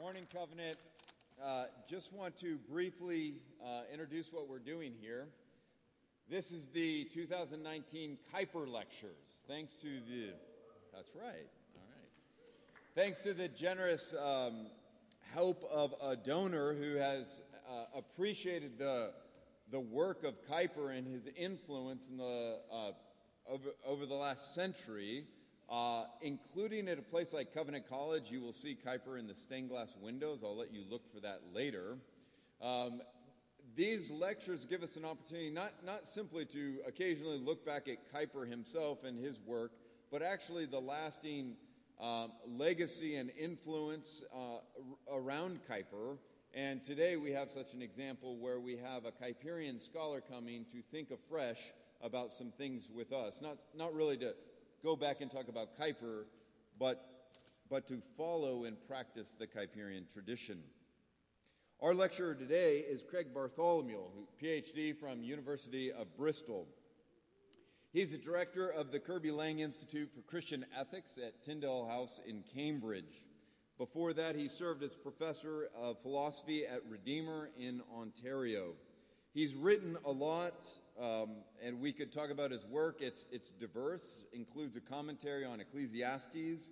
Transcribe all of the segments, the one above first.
Morning, Covenant. Uh, just want to briefly uh, introduce what we're doing here. This is the 2019 Kuyper Lectures. Thanks to the, that's right, all right. Thanks to the generous um, help of a donor who has uh, appreciated the, the work of Kuyper and his influence in the, uh, over, over the last century. Uh, including at a place like Covenant College, you will see Kuyper in the stained glass windows. I'll let you look for that later. Um, these lectures give us an opportunity not, not simply to occasionally look back at Kuyper himself and his work, but actually the lasting um, legacy and influence uh, around Kuyper. And today we have such an example where we have a Kuyperian scholar coming to think afresh about some things with us. Not, not really to go back and talk about Kuyper, but, but to follow and practice the Kuyperian tradition. Our lecturer today is Craig Bartholomew, PhD from University of Bristol. He's the director of the Kirby Laing Institute for Christian Ethics at Tyndale House in Cambridge. Before that, he served as professor of philosophy at Redeemer in Ontario. He's written a lot, um, and we could talk about his work. It's, it's diverse, includes a commentary on Ecclesiastes.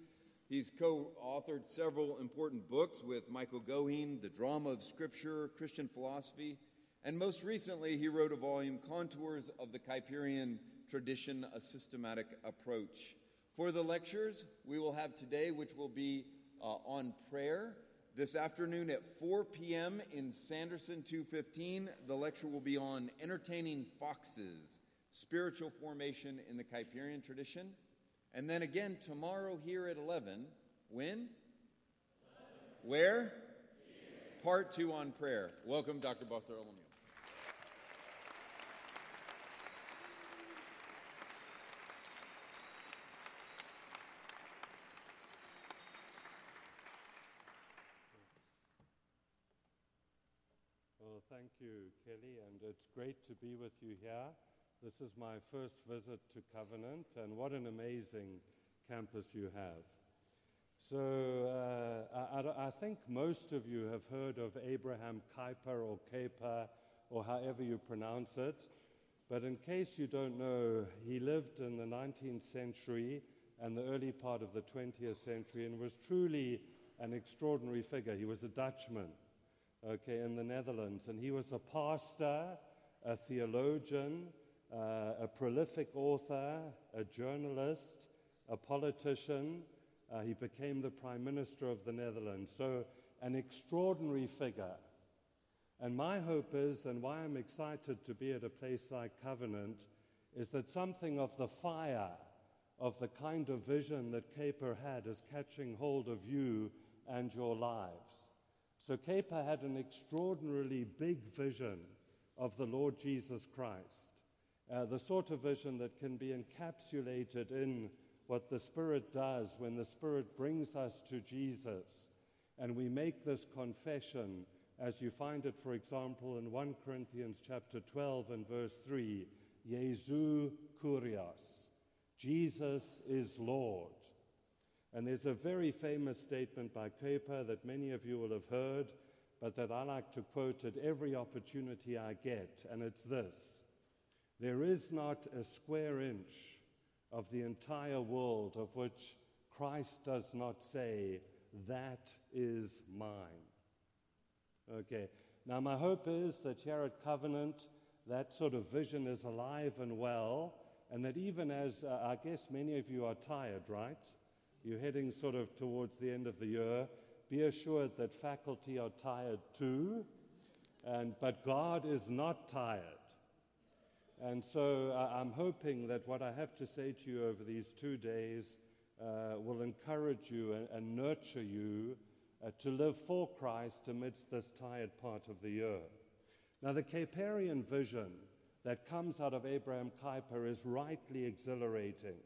He's co authored several important books with Michael Goheen, The Drama of Scripture, Christian Philosophy, and most recently, he wrote a volume, Contours of the Kuyperian Tradition, a Systematic Approach. For the lectures we will have today, which will be uh, on prayer, this afternoon at 4 p.m. in Sanderson 215, the lecture will be on entertaining foxes, spiritual formation in the Kuyperian tradition. And then again tomorrow here at 11. When? Where? Here. Part two on prayer. Welcome, Dr. Bartholomew. Thank you, Kelly, and it's great to be with you here. This is my first visit to Covenant, and what an amazing campus you have. So, uh, I, I, think most of you have heard of Abraham Kuyper or Kuyper, or however you pronounce it. But in case you don't know, he lived in the 19th century and the early part of the 20th century and was truly an extraordinary figure. He was a Dutchman okay, in the Netherlands. And he was a pastor, a theologian, uh, a prolific author, a journalist, a politician. Uh, he became the Prime Minister of the Netherlands. So, an extraordinary figure. And my hope is, and why I'm excited to be at a place like Covenant, is that something of the fire of the kind of vision that Kuyper had is catching hold of you and your lives. So Kuyper had an extraordinarily big vision of the Lord Jesus Christ, uh, the sort of vision that can be encapsulated in what the Spirit does when the Spirit brings us to Jesus. And we make this confession as you find it, for example, in 1 Corinthians chapter 12 and verse 3, Jesu Kurios, Jesus is Lord. And there's a very famous statement by Kuyper that many of you will have heard, but that I like to quote at every opportunity I get, and it's this There is not a square inch of the entire world of which Christ does not say, That is mine. Okay, now my hope is that here at Covenant, that sort of vision is alive and well, and that even as uh, I guess many of you are tired, right? You're heading sort of towards the end of the year. Be assured that faculty are tired too, and, but God is not tired. And so uh, I'm hoping that what I have to say to you over these two days uh, will encourage you and, and nurture you uh, to live for Christ amidst this tired part of the year. Now, the Kuyperian vision that comes out of Abraham Kuyper is rightly exhilarating.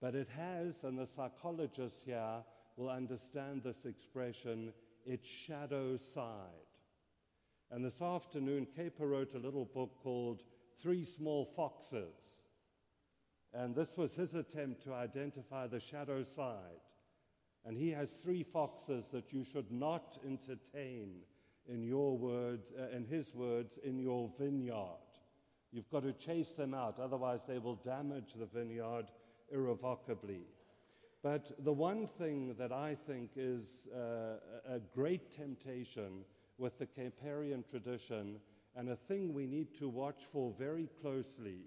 But it has, and the psychologists here will understand this expression, its shadow side. And this afternoon, Kuyper wrote a little book called Three Small Foxes. And this was his attempt to identify the shadow side. And he has three foxes that you should not entertain, in your words, uh, in his words, in your vineyard. You've got to chase them out, otherwise, they will damage the vineyard irrevocably. But the one thing that I think is uh, a great temptation with the Kuyperian tradition, and a thing we need to watch for very closely,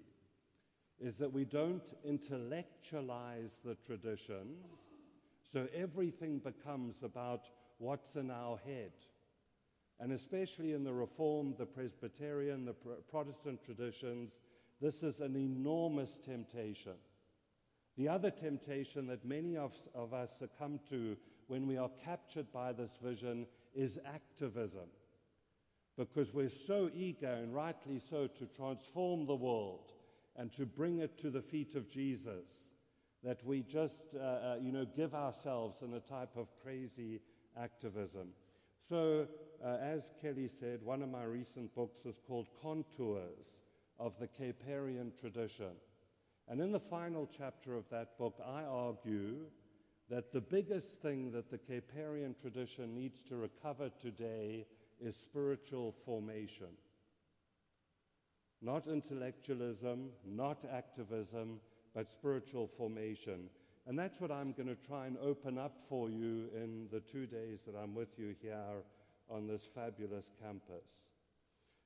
is that we don't intellectualize the tradition, so everything becomes about what's in our head. And especially in the Reformed, the Presbyterian, the Protestant traditions, this is an enormous temptation. The other temptation that many of, of us succumb to when we are captured by this vision is activism. Because we're so eager, and rightly so, to transform the world and to bring it to the feet of Jesus that we just, uh, uh, you know, give ourselves in a type of crazy activism. So, uh, as Kelly said, one of my recent books is called Contours of the Kuyperian Tradition. And in the final chapter of that book, I argue that the biggest thing that the Kuyperian tradition needs to recover today is spiritual formation. Not intellectualism, not activism, but spiritual formation. And that's what I'm going to try and open up for you in the two days that I'm with you here on this fabulous campus.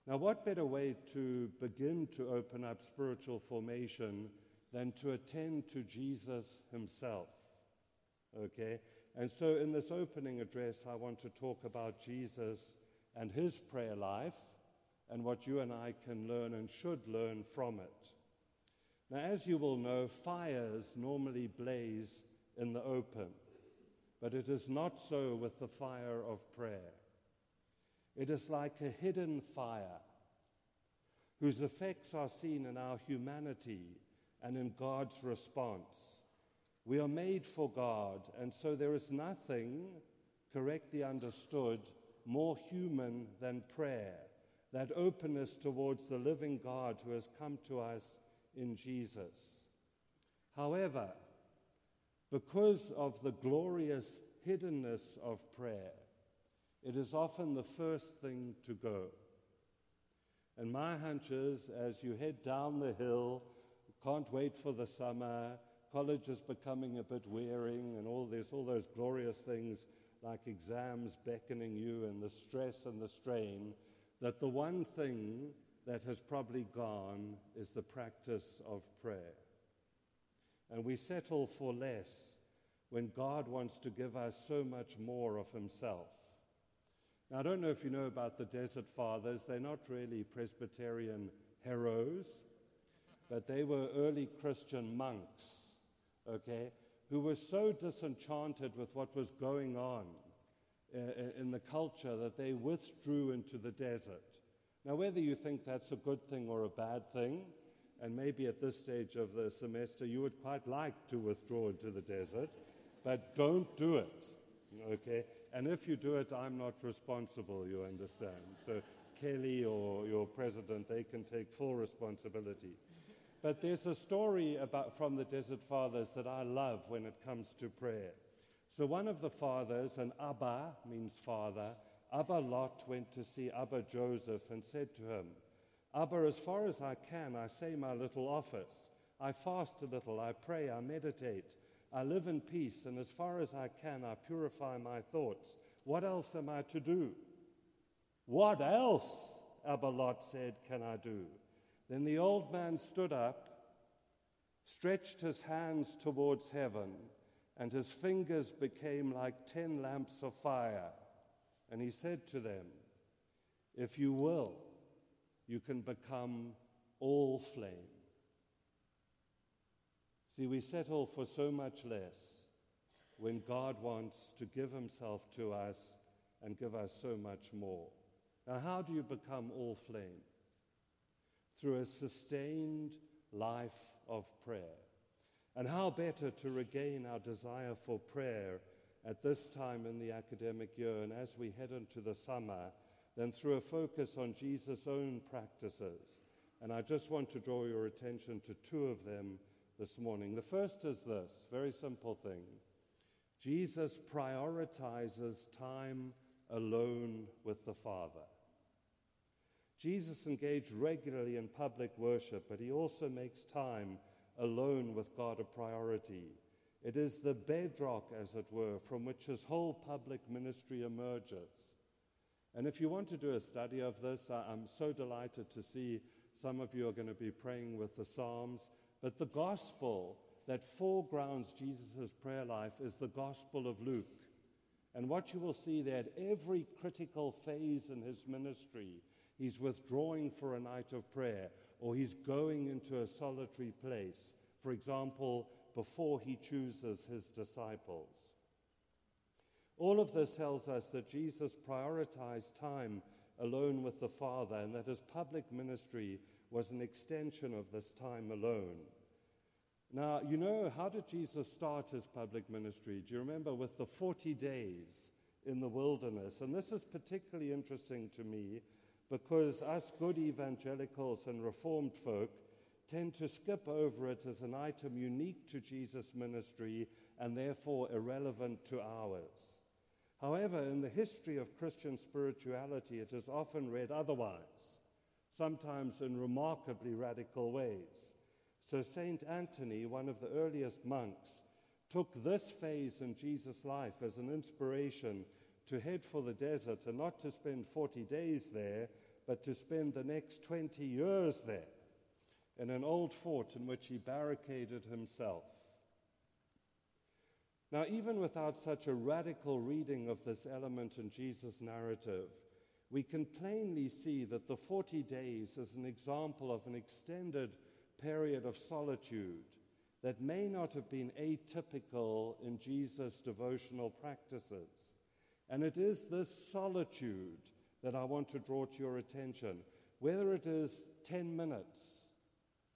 Now, what better way to begin to open up spiritual formation than to attend to Jesus himself? Okay? And so, in this opening address, I want to talk about Jesus and his prayer life and what you and I can learn and should learn from it. Now, as you will know, fires normally blaze in the open, but it is not so with the fire of prayer. It is like a hidden fire whose effects are seen in our humanity and in God's response. We are made for God, and so there is nothing, correctly understood, more human than prayer, that openness towards the living God who has come to us in Jesus. However, because of the glorious hiddenness of prayer, it is often the first thing to go. And my hunch is as you head down the hill, can't wait for the summer, college is becoming a bit wearing, and all this, all those glorious things like exams beckoning you, and the stress and the strain, that the one thing that has probably gone is the practice of prayer. And we settle for less when God wants to give us so much more of Himself. Now, I don't know if you know about the Desert Fathers, they're not really Presbyterian heroes, but they were early Christian monks, okay, who were so disenchanted with what was going on uh, in the culture that they withdrew into the desert. Now, whether you think that's a good thing or a bad thing, and maybe at this stage of the semester you would quite like to withdraw into the desert, but don't do it, okay? And if you do it, I'm not responsible, you understand. So Kelly or your president, they can take full responsibility. But there's a story about, from the Desert Fathers that I love when it comes to prayer. So one of the fathers, and Abba means father, Abba Lot went to see Abba Joseph and said to him, Abba, as far as I can, I say my little office. I fast a little, I pray, I meditate, I live in peace, and as far as I can, I purify my thoughts. What else am I to do? What else, Abba Lot said, can I do? Then the old man stood up, stretched his hands towards heaven, and his fingers became like ten lamps of fire. And he said to them, If you will, you can become all flame. See, we settle for so much less when God wants to give himself to us and give us so much more. Now, how do you become all flame? Through a sustained life of prayer. And how better to regain our desire for prayer at this time in the academic year and as we head into the summer than through a focus on Jesus' own practices. And I just want to draw your attention to two of them this morning. The first is this very simple thing Jesus prioritizes time alone with the Father. Jesus engaged regularly in public worship, but he also makes time alone with God a priority. It is the bedrock, as it were, from which his whole public ministry emerges. And if you want to do a study of this, I'm so delighted to see some of you are going to be praying with the Psalms. But the gospel that foregrounds Jesus' prayer life is the gospel of Luke. And what you will see there at every critical phase in his ministry, he's withdrawing for a night of prayer or he's going into a solitary place. For example, before he chooses his disciples. All of this tells us that Jesus prioritized time alone with the Father and that his public ministry was an extension of this time alone. Now, you know, how did Jesus start his public ministry? Do you remember with the 40 days in the wilderness? And this is particularly interesting to me because us good evangelicals and reformed folk tend to skip over it as an item unique to Jesus' ministry and therefore irrelevant to ours. However, in the history of Christian spirituality, it is often read otherwise, sometimes in remarkably radical ways. So, St. Anthony, one of the earliest monks, took this phase in Jesus' life as an inspiration to head for the desert and not to spend 40 days there, but to spend the next 20 years there in an old fort in which he barricaded himself. Now, even without such a radical reading of this element in Jesus' narrative, we can plainly see that the 40 days is an example of an extended period of solitude that may not have been atypical in Jesus' devotional practices. And it is this solitude that I want to draw to your attention. Whether it is 10 minutes,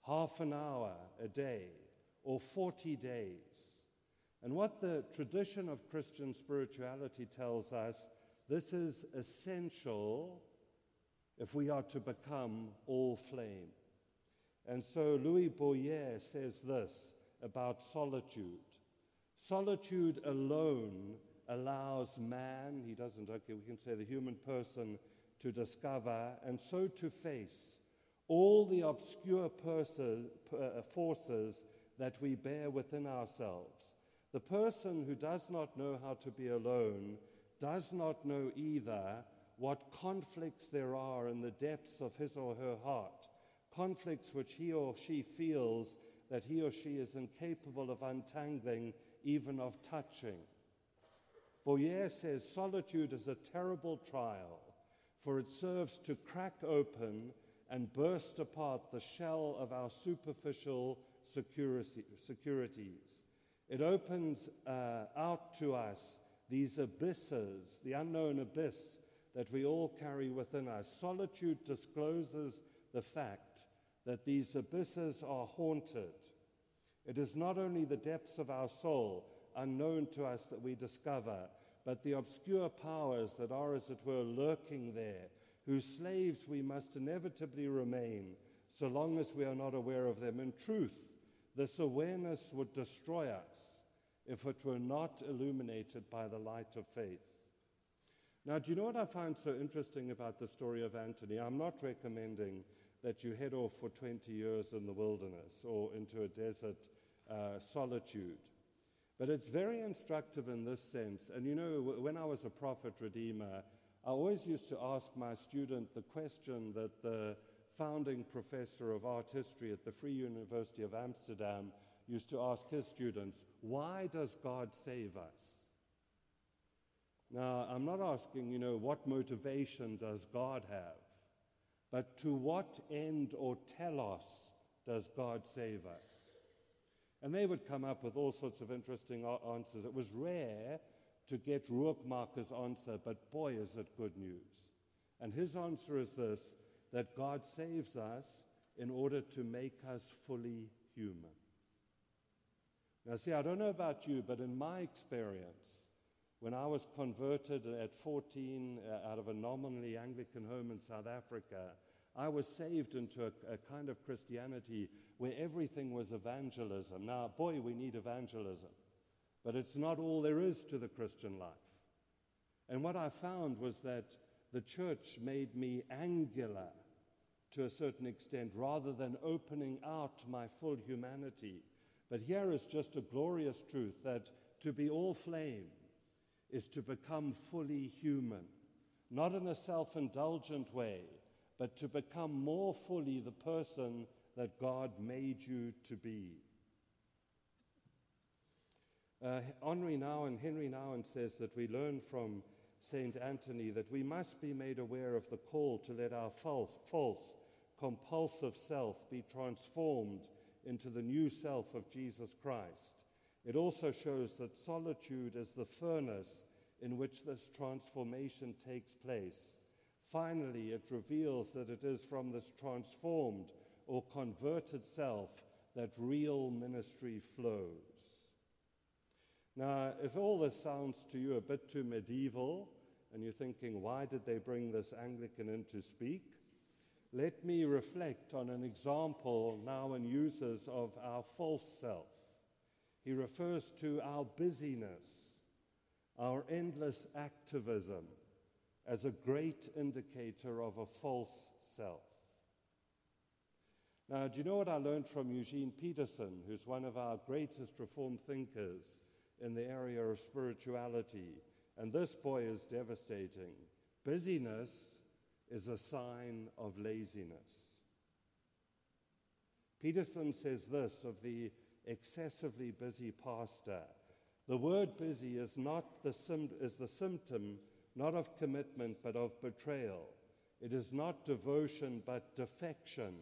half an hour a day, or 40 days, and what the tradition of Christian spirituality tells us, this is essential if we are to become all flame. And so Louis Bouyer says this about solitude solitude alone allows man, he doesn't, okay, we can say the human person, to discover and so to face all the obscure uh, forces that we bear within ourselves the person who does not know how to be alone does not know either what conflicts there are in the depths of his or her heart, conflicts which he or she feels that he or she is incapable of untangling, even of touching. Bouyer says solitude is a terrible trial, for it serves to crack open and burst apart the shell of our superficial security, securities. It opens uh, out to us these abysses, the unknown abyss that we all carry within us. Solitude discloses the fact that these abysses are haunted. It is not only the depths of our soul, unknown to us, that we discover, but the obscure powers that are, as it were, lurking there, whose slaves we must inevitably remain so long as we are not aware of them. In truth, this awareness would destroy us if it were not illuminated by the light of faith. Now, do you know what I find so interesting about the story of Antony? I'm not recommending that you head off for 20 years in the wilderness or into a desert uh, solitude. But it's very instructive in this sense. And you know, when I was a prophet redeemer, I always used to ask my student the question that the founding professor of art history at the Free University of Amsterdam used to ask his students, Why does God save us? Now, I'm not asking, you know, what motivation does God have, but to what end or telos does God save us? And they would come up with all sorts of interesting answers. It was rare to get Rookmaaker's answer, but boy, is it good news. And his answer is this that God saves us in order to make us fully human. Now, see, I don't know about you, but in my experience, when I was converted at 14 uh, out of a nominally Anglican home in South Africa, I was saved into a, a, kind of Christianity where everything was evangelism. Now, boy, we need evangelism. but it's not all there is to the Christian life. And what I found was that the church made me angular to a certain extent rather than opening out my full humanity. But here is just a glorious truth that to be all flame is to become fully human, not in a self indulgent way, but to become more fully the person that God made you to be. Uh, Henri Nouwen, Henri Nouwen says that we learn from St. Anthony that we must be made aware of the call to let our false, false, compulsive self be transformed into the new self of Jesus Christ. It also shows that solitude is the furnace in which this transformation takes place. Finally, it reveals that it is from this transformed or converted self that real ministry flows. Now, if all this sounds to you a bit too medieval, and you're thinking, why did they bring this Anglican in to speak? Let me reflect on an example Nouwen uses of our false self. He refers to our busyness, our endless activism, as a great indicator of a false self. Now, do you know what I learned from Eugene Peterson, who's one of our greatest Reformed thinkers in the area of spirituality? And this boy is devastating. Busyness is a sign of laziness. Peterson says this of the excessively busy pastor. The word busy is, not the sim- is the symptom not of commitment but of betrayal. It is not devotion but defection.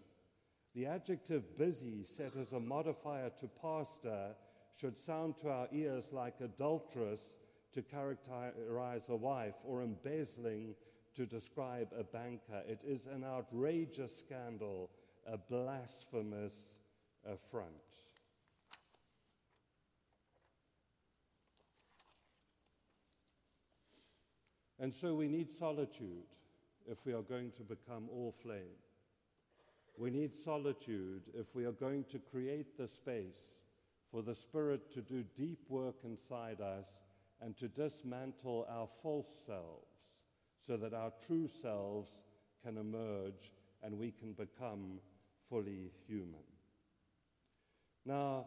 The adjective busy set as a modifier to pastor should sound to our ears like adulterous to characterize a wife or embezzling to describe a banker. It is an outrageous scandal, a blasphemous affront. And so we need solitude if we are going to become all flame. We need solitude if we are going to create the space for the Spirit to do deep work inside us and to dismantle our false selves so that our true selves can emerge and we can become fully human. Now,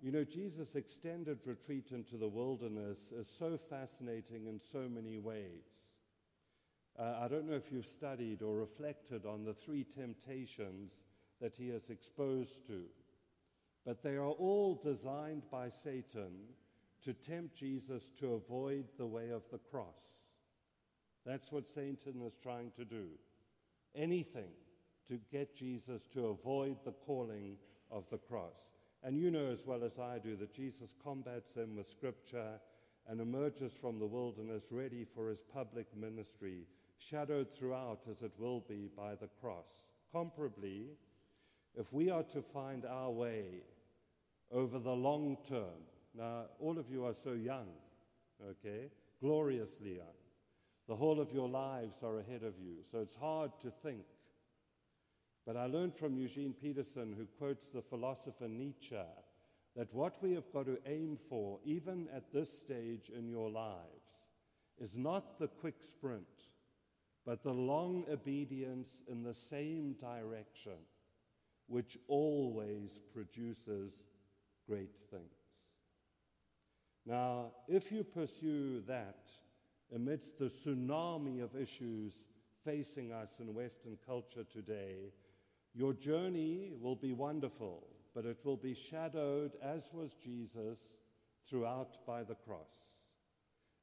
you know, Jesus' extended retreat into the wilderness is so fascinating in so many ways. Uh, I don't know if you've studied or reflected on the three temptations that he is exposed to, but they are all designed by Satan to tempt Jesus to avoid the way of the cross. That's what Satan is trying to do. Anything to get Jesus to avoid the calling of the cross. And you know as well as I do that Jesus combats them with scripture and emerges from the wilderness ready for his public ministry, shadowed throughout as it will be by the cross. Comparably, if we are to find our way over the long term, now all of you are so young, okay, gloriously young. The whole of your lives are ahead of you, so it's hard to think but I learned from Eugene Peterson, who quotes the philosopher Nietzsche, that what we have got to aim for, even at this stage in your lives, is not the quick sprint, but the long obedience in the same direction, which always produces great things. Now, if you pursue that amidst the tsunami of issues facing us in Western culture today, your journey will be wonderful, but it will be shadowed, as was Jesus, throughout by the cross.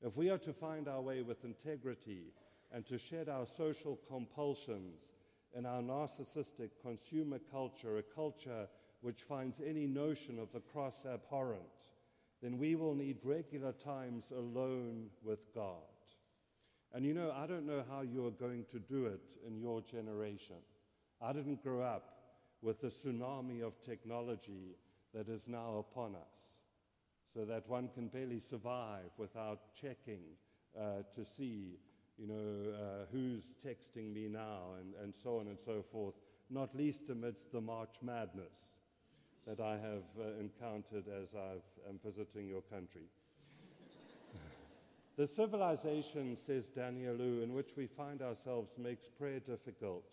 If we are to find our way with integrity and to shed our social compulsions in our narcissistic consumer culture, a culture which finds any notion of the cross abhorrent, then we will need regular times alone with God. And you know, I don't know how you are going to do it in your generation. I didn't grow up with the tsunami of technology that is now upon us, so that one can barely survive without checking uh, to see, you know, uh, who's texting me now, and, and so on and so forth, not least amidst the March madness that I have uh, encountered as I am visiting your country. The civilization, says Daniélou, in which we find ourselves makes prayer difficult.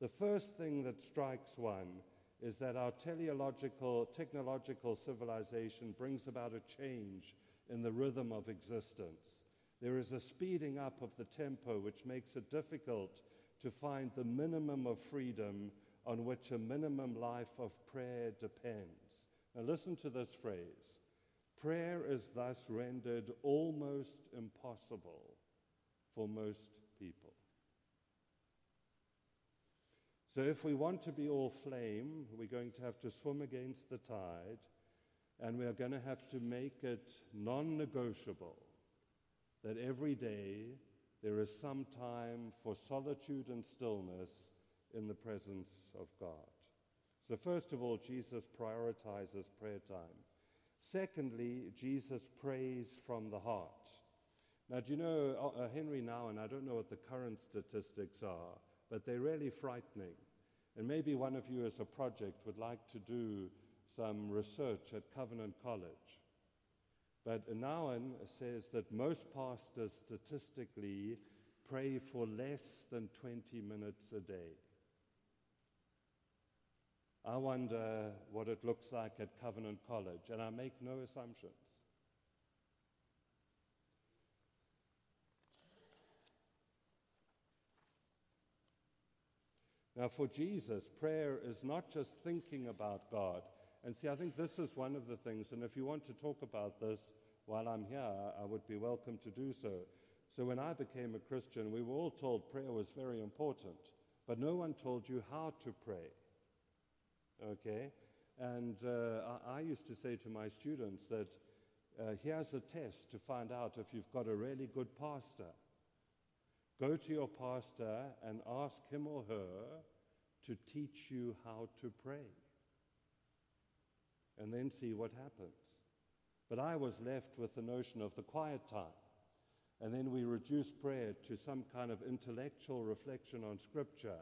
The first thing that strikes one is that our teleological, technological civilization brings about a change in the rhythm of existence. There is a speeding up of the tempo which makes it difficult to find the minimum of freedom on which a minimum life of prayer depends. Now, listen to this phrase prayer is thus rendered almost impossible for most people. So, if we want to be all flame, we're going to have to swim against the tide, and we are going to have to make it non negotiable that every day there is some time for solitude and stillness in the presence of God. So, first of all, Jesus prioritizes prayer time. Secondly, Jesus prays from the heart. Now, do you know, uh, uh Henry Nouwen, I don't know what the current statistics are, but they're really frightening. And maybe one of you, as a project, would like to do some research at Covenant College. But Nouwen says that most pastors statistically pray for less than 20 minutes a day. I wonder what it looks like at Covenant College, and I make no assumptions. Now, for Jesus, prayer is not just thinking about God. And see, I think this is one of the things, and if you want to talk about this while I'm here, I would be welcome to do so. So, when I became a Christian, we were all told prayer was very important, but no one told you how to pray. Okay? And uh, I, used to say to my students that uh, here's a test to find out if you've got a really good pastor. Go to your pastor and ask him or her to teach you how to pray. And then see what happens. But I was left with the notion of the quiet time. And then we reduce prayer to some kind of intellectual reflection on Scripture.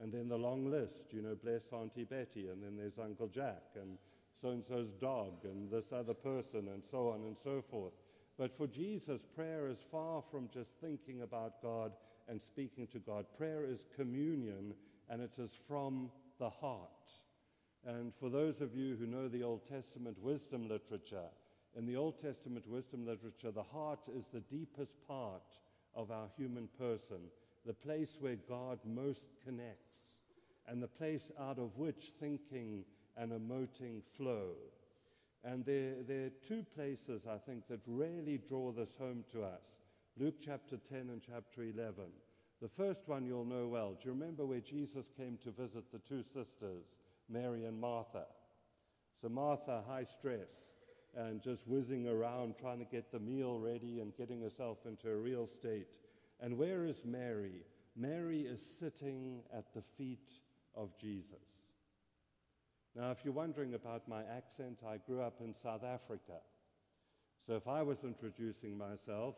And then the long list, you know, bless Auntie Betty, and then there's Uncle Jack, and so and so's dog, and this other person, and so on and so forth. But for Jesus, prayer is far from just thinking about God and speaking to God. Prayer is communion, and it is from the heart. And for those of you who know the Old Testament wisdom literature, in the Old Testament wisdom literature, the heart is the deepest part of our human person, the place where God most connects, and the place out of which thinking and emoting flow. And there, there are two places, I think, that really draw this home to us Luke chapter 10 and chapter 11. The first one you'll know well. Do you remember where Jesus came to visit the two sisters, Mary and Martha? So, Martha, high stress, and just whizzing around trying to get the meal ready and getting herself into a real state. And where is Mary? Mary is sitting at the feet of Jesus. Now, if you're wondering about my accent, I grew up in South Africa. So if I was introducing myself,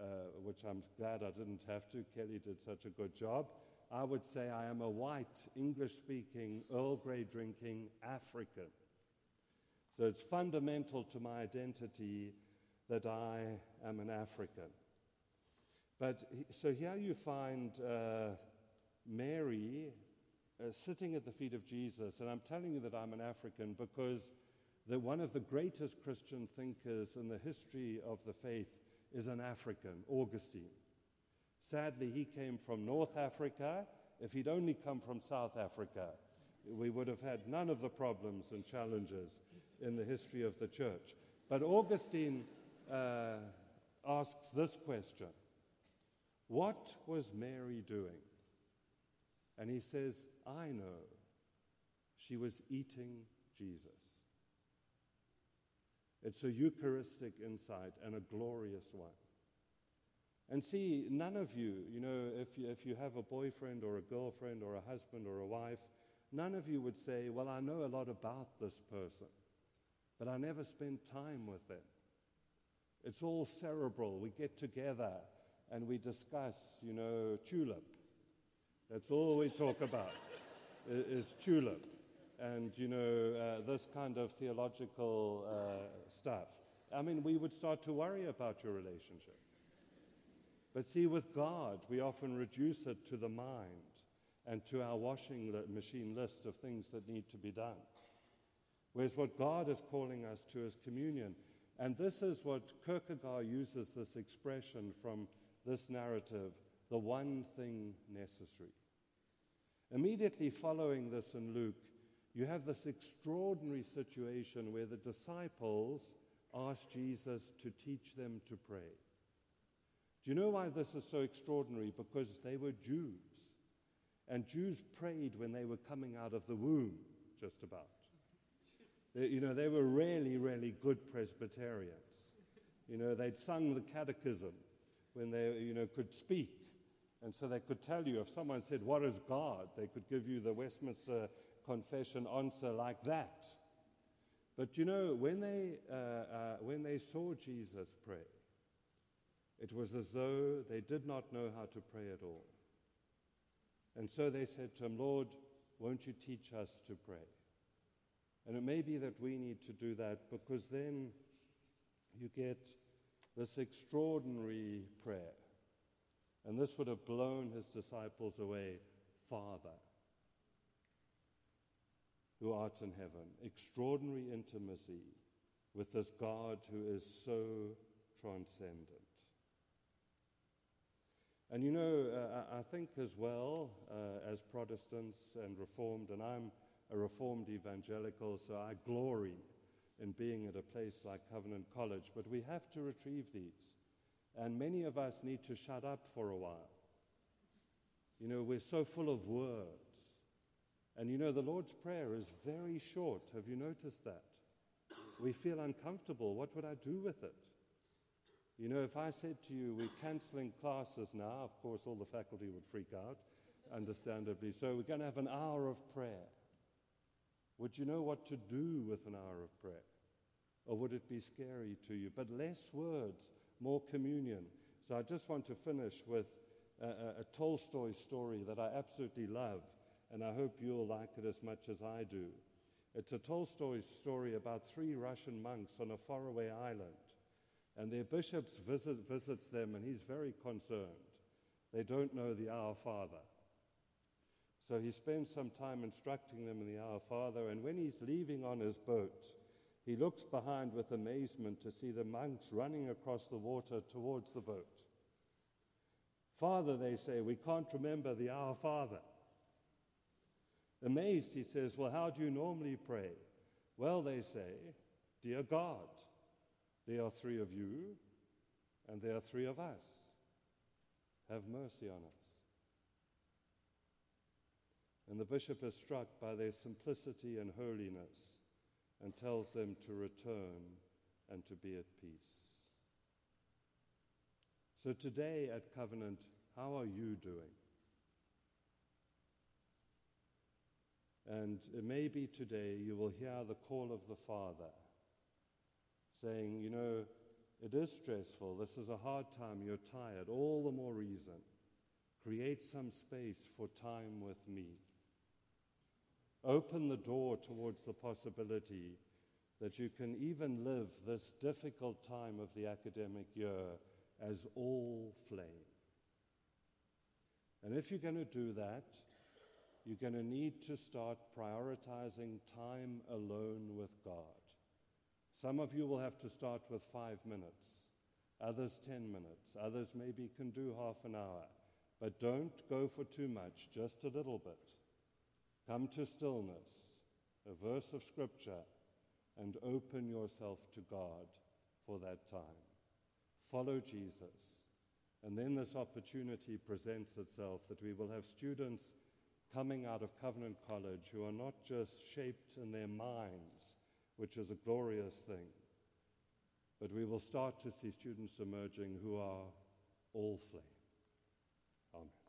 uh, which I'm glad I didn't have to, Kelly did such a good job, I would say I am a white, English speaking, Earl Grey drinking African. So it's fundamental to my identity that I am an African. But so here you find uh, Mary uh, sitting at the feet of Jesus. And I'm telling you that I'm an African because the, one of the greatest Christian thinkers in the history of the faith is an African, Augustine. Sadly, he came from North Africa. If he'd only come from South Africa, we would have had none of the problems and challenges in the history of the church. But Augustine uh, asks this question What was Mary doing? And he says, I know she was eating Jesus. It's a Eucharistic insight and a glorious one. And see, none of you, you know, if you, if you have a boyfriend or a girlfriend or a husband or a wife, none of you would say, Well, I know a lot about this person, but I never spend time with them. It's all cerebral. We get together and we discuss, you know, tulip that's all we talk about is tulip and, you know, uh, this kind of theological uh, stuff. I mean, we would start to worry about your relationship. But see, with God, we often reduce it to the mind and to our washing machine list of things that need to be done. Whereas what God is calling us to is communion. And this is what Kierkegaard uses this expression from this narrative the one thing necessary. Immediately following this in Luke, you have this extraordinary situation where the disciples ask Jesus to teach them to pray. Do you know why this is so extraordinary? Because they were Jews. And Jews prayed when they were coming out of the womb, just about. They, you know, they were really, really good Presbyterians. You know, they'd sung the catechism when they, you know, could speak. And so they could tell you, if someone said, What is God? they could give you the Westminster Confession answer like that. But you know, when they, uh, uh, when they saw Jesus pray, it was as though they did not know how to pray at all. And so they said to him, Lord, won't you teach us to pray? And it may be that we need to do that because then you get this extraordinary prayer. And this would have blown his disciples away. Father, who art in heaven, extraordinary intimacy with this God who is so transcendent. And you know, uh, I think as well, uh, as Protestants and Reformed, and I'm a Reformed evangelical, so I glory in being at a place like Covenant College, but we have to retrieve these. And many of us need to shut up for a while. You know, we're so full of words. And you know, the Lord's Prayer is very short. Have you noticed that? We feel uncomfortable. What would I do with it? You know, if I said to you, we're canceling classes now, of course, all the faculty would freak out, understandably. So we're going to have an hour of prayer. Would you know what to do with an hour of prayer? Or would it be scary to you? But less words, more communion. So I just want to finish with a, a, a Tolstoy story that I absolutely love, and I hope you'll like it as much as I do. It's a Tolstoy story about three Russian monks on a faraway island. And their bishop visit, visits them, and he's very concerned. They don't know the Our Father. So he spends some time instructing them in the Our Father, and when he's leaving on his boat, he looks behind with amazement to see the monks running across the water towards the boat. Father, they say, we can't remember the Our Father. Amazed, he says, Well, how do you normally pray? Well, they say, Dear God, there are three of you, and there are three of us. Have mercy on us. And the bishop is struck by their simplicity and holiness and tells them to return and to be at peace. So, today at Covenant, how are you doing? And it may be today you will hear the call of the Father saying, You know, it is stressful. This is a hard time. You're tired. All the more reason. Create some space for time with me. Open the door towards the possibility that you can even live this difficult time of the academic year as all flame. And if you're going to do that, you're going to need to start prioritizing time alone with God. Some of you will have to start with five minutes, others 10 minutes, others maybe can do half an hour. But don't go for too much, just a little bit. Come to stillness, a verse of Scripture, and open yourself to God for that time. Follow Jesus. And then this opportunity presents itself that we will have students coming out of Covenant College who are not just shaped in their minds which is a glorious thing. But we will start to see students emerging who are all flame. Amen.